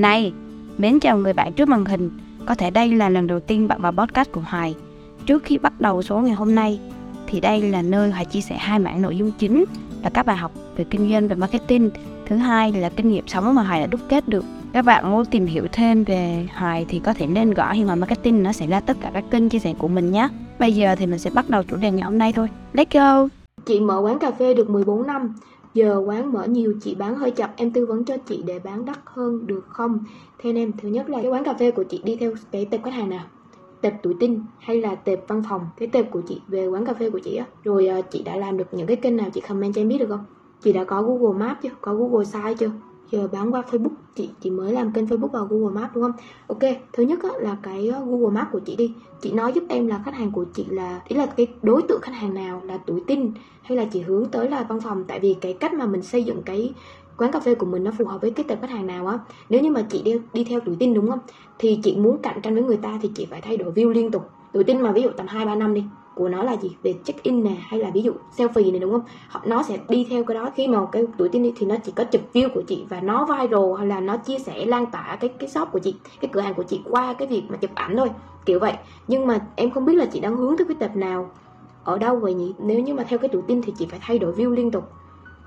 Này, mến chào người bạn trước màn hình. Có thể đây là lần đầu tiên bạn vào podcast của Hoài. Trước khi bắt đầu số ngày hôm nay, thì đây là nơi Hoài chia sẻ hai mảng nội dung chính là các bài học về kinh doanh và marketing. Thứ hai là kinh nghiệm sống mà Hoài đã đúc kết được. Các bạn muốn tìm hiểu thêm về Hoài thì có thể nên gõ Hiền Hoài Marketing nó sẽ ra tất cả các kênh chia sẻ của mình nhé. Bây giờ thì mình sẽ bắt đầu chủ đề ngày hôm nay thôi. Let's go! Chị mở quán cà phê được 14 năm, giờ quán mở nhiều chị bán hơi chậm, em tư vấn cho chị để bán đắt hơn được không? Theo em, thứ nhất là cái quán cà phê của chị đi theo cái tệp khách hàng nào? Tệp tuổi tin hay là tệp văn phòng? Cái tệp của chị về quán cà phê của chị á. Rồi à, chị đã làm được những cái kênh nào chị comment cho em biết được không? Chị đã có Google map chưa? Có Google size chưa? Giờ bán qua Facebook chị chị mới làm kênh Facebook và Google Maps đúng không? Ok, thứ nhất á, là cái ờ, Google Maps của chị đi. Chị nói giúp em là khách hàng của chị là ý là cái đối tượng khách hàng nào là tuổi tin hay là chị hướng tới là văn phòng. Tại vì cái cách mà mình xây dựng cái quán cà phê của mình nó phù hợp với cái tệp khách hàng nào á. Nếu như mà chị đi đi theo tuổi tin đúng không? Thì chị muốn cạnh tranh với người ta thì chị phải thay đổi view liên tục. Tuổi tin mà ví dụ tầm hai ba năm đi của nó là gì? Về check in nè hay là ví dụ selfie này đúng không? Họ nó sẽ đi theo cái đó. Khi mà cái tuổi tin đi thì nó chỉ có chụp view của chị và nó viral hay là nó chia sẻ lan tỏa cái cái shop của chị cái cửa hàng của chị qua cái việc mà chụp ảnh thôi kiểu vậy. Nhưng mà em không biết là chị đang hướng tới cái tập nào ở đâu vậy nhỉ? Nếu như mà theo cái tuổi tin thì chị phải thay đổi view liên tục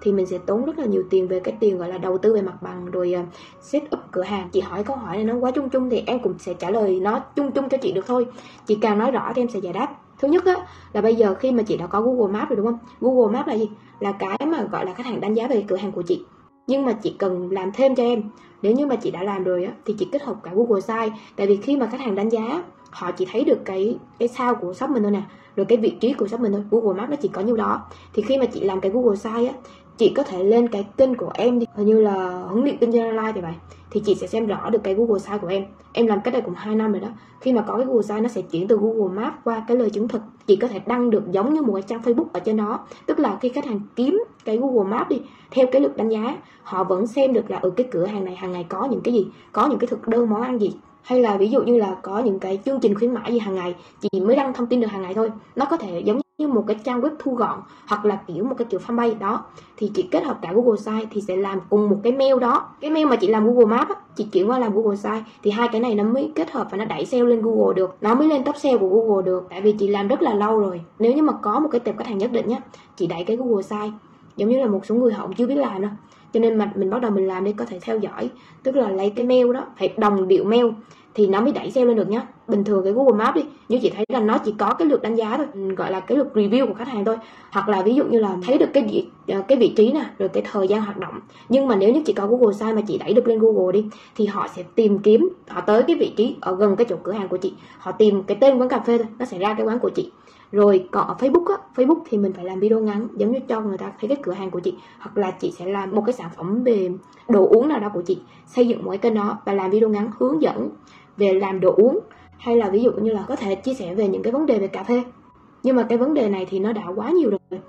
thì mình sẽ tốn rất là nhiều tiền về cái tiền gọi là đầu tư về mặt bằng rồi uh, set up cửa hàng. Chị hỏi câu hỏi này nó quá chung chung thì em cũng sẽ trả lời nó chung chung cho chị được thôi. Chị càng nói rõ thì em sẽ giải đáp thứ nhất á, là bây giờ khi mà chị đã có Google Maps rồi, đúng không? Google Maps là gì? Là cái mà gọi là khách hàng đánh giá về cửa hàng của chị. Nhưng mà chị cần làm thêm cho em. Nếu như mà chị đã làm rồi á, thì chị kết hợp cả Google Sites tại vì khi mà khách hàng đánh giá, họ chỉ thấy được cái cái sao của shop mình thôi nè, rồi cái vị trí của shop mình thôi. Google Maps nó chỉ có nhiêu đó. Thì khi mà chị làm cái Google Sites á chị có thể lên cái kênh của em đi. Hình như là huấn luyện kinh doanh online thì vậy. Thì chị sẽ xem rõ được cái Google Sites của em. Em làm cách đây cũng 2 năm rồi đó. Khi mà có cái Google Sites nó sẽ chuyển từ Google Maps qua cái lời chứng thực. Chị có thể đăng được giống như một cái trang Facebook ở trên đó. Tức là khi khách hàng kiếm cái Google Maps đi, theo cái lượt đánh giá, họ vẫn xem được là ở cái cửa hàng này, hàng ngày có những cái gì, có những cái thực đơn, món ăn gì. Hay là ví dụ như là có những cái chương trình khuyến mãi gì hàng ngày, chị mới đăng thông tin được hàng ngày thôi. Nó có thể giống như như một cái trang web thu gọn hoặc là kiểu một cái kiểu fanpage đó thì chị kết hợp cả Google Sites thì sẽ làm cùng một cái mail đó. Cái mail mà chị làm Google Maps á, chị chuyển qua làm Google Sites thì hai cái này nó mới kết hợp và nó đẩy SEO lên Google được. Nó mới lên top SEO của Google được tại vì chị làm rất là lâu rồi. Nếu như mà có một cái tệp khách hàng nhất định nhá chị đẩy cái Google Sites giống như là một số người họ chưa biết làm đâu cho nên mà mình bắt đầu mình làm đi, có thể theo dõi, tức là lấy cái mail đó, phải đồng điệu mail, thì nó mới đẩy SEO lên được nhá. Bình thường cái Google Maps đi, như chị thấy là nó chỉ có cái lượt đánh giá thôi gọi là cái lượt review của khách hàng thôi. Hoặc là ví dụ như là thấy được cái vị ờ, cái vị trí nè, rồi cái thời gian hoạt động. Nhưng mà nếu như chị có Google Sites mà chị đẩy được lên Google đi, thì họ sẽ tìm kiếm, họ tới cái vị trí ở gần cái chỗ cửa hàng của chị. Họ tìm cái tên quán cà phê thôi, nó sẽ ra cái quán của chị rồi, còn ở Facebook á, Facebook thì mình phải làm video ngắn, giống như cho người ta thấy cái cửa hàng của chị, hoặc là chị sẽ làm một cái sản phẩm về đồ uống nào đó của chị, xây dựng một cái kênh đó và làm video ngắn, hướng dẫn về làm đồ uống. Hay là ví dụ như là có thể chia sẻ về những cái vấn đề về cà phê. Nhưng mà cái vấn đề này thì nó đã quá nhiều rồi.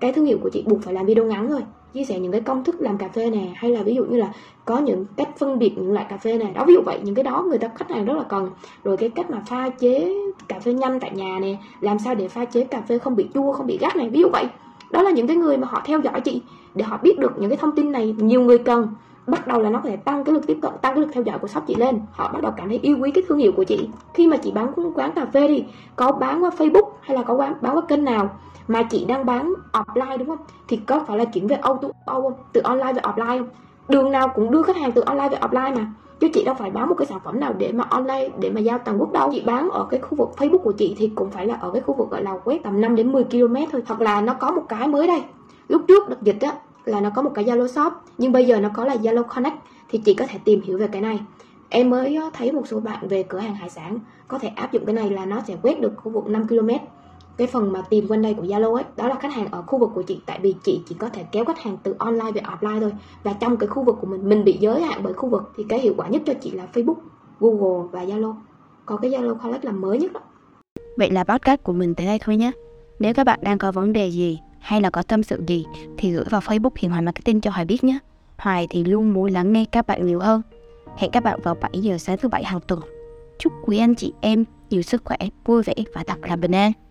Cái thương hiệu của chị buộc phải làm video ngắn thôi chia sẻ những cái công thức làm cà phê này hay là ví dụ như là có những cách phân biệt những loại cà phê này đó, ví dụ vậy, những cái đó người ta, khách hàng rất là cần. Rồi cái cách mà pha chế cà phê nhanh tại nhà nè, làm sao để pha chế cà phê không bị chua, không bị gắt này, ví dụ vậy. Đó là những cái người mà họ theo dõi chị, để họ biết được những cái thông tin này nhiều người cần. Bắt đầu là nó có thể tăng cái lực tiếp cận, tăng cái lực theo dõi của shop chị lên. Họ bắt đầu cảm thấy yêu quý cái thương hiệu của chị. Khi mà chị bán quán cà phê đi, có bán qua facebook hay là có bán bán qua kênh nào mà chị đang bán offline đúng không? Thì có phải là chuyển về auto không? Từ online về offline không? Đường nào cũng đưa khách hàng từ online về offline mà. Chứ chị đâu phải bán một cái sản phẩm nào để mà online, để mà giao toàn quốc đâu. Chị bán ở cái khu vực facebook của chị thì cũng phải là ở cái khu vực gọi là quét tầm 5 đến 10 km thôi. Hoặc là nó có một cái mới đây. Lúc trước đợt dịch á, là nó có một cái Zalo Shop, nhưng bây giờ nó có là Zalo Connect, thì chị có thể tìm hiểu về cái này. Em mới ờ, thấy một số bạn về cửa hàng hải sản có thể áp dụng cái này là nó sẽ quét được khu vực 5 km cái phần mà tìm quanh đây của Zalo ấy đó là khách hàng ở khu vực của chị tại vì chị chỉ có thể kéo khách hàng từ online về offline thôi và trong cái khu vực của mình mình bị giới hạn bởi khu vực thì cái hiệu quả nhất cho chị là Facebook Google và Zalo có cái Zalo Collect là mới nhất đó Vậy là podcast của mình tới đây thôi nhé. Nếu các bạn đang có vấn đề gì hay là có tâm sự gì thì gửi vào Facebook Hiền Hoài Marketing cho Hoài biết nhé. Hoài thì luôn muốn lắng nghe các bạn nhiều hơn. Hẹn các bạn vào 7 giờ sáng thứ bảy hàng tuần. Chúc quý anh chị em nhiều sức khỏe, vui vẻ và thật là bình an.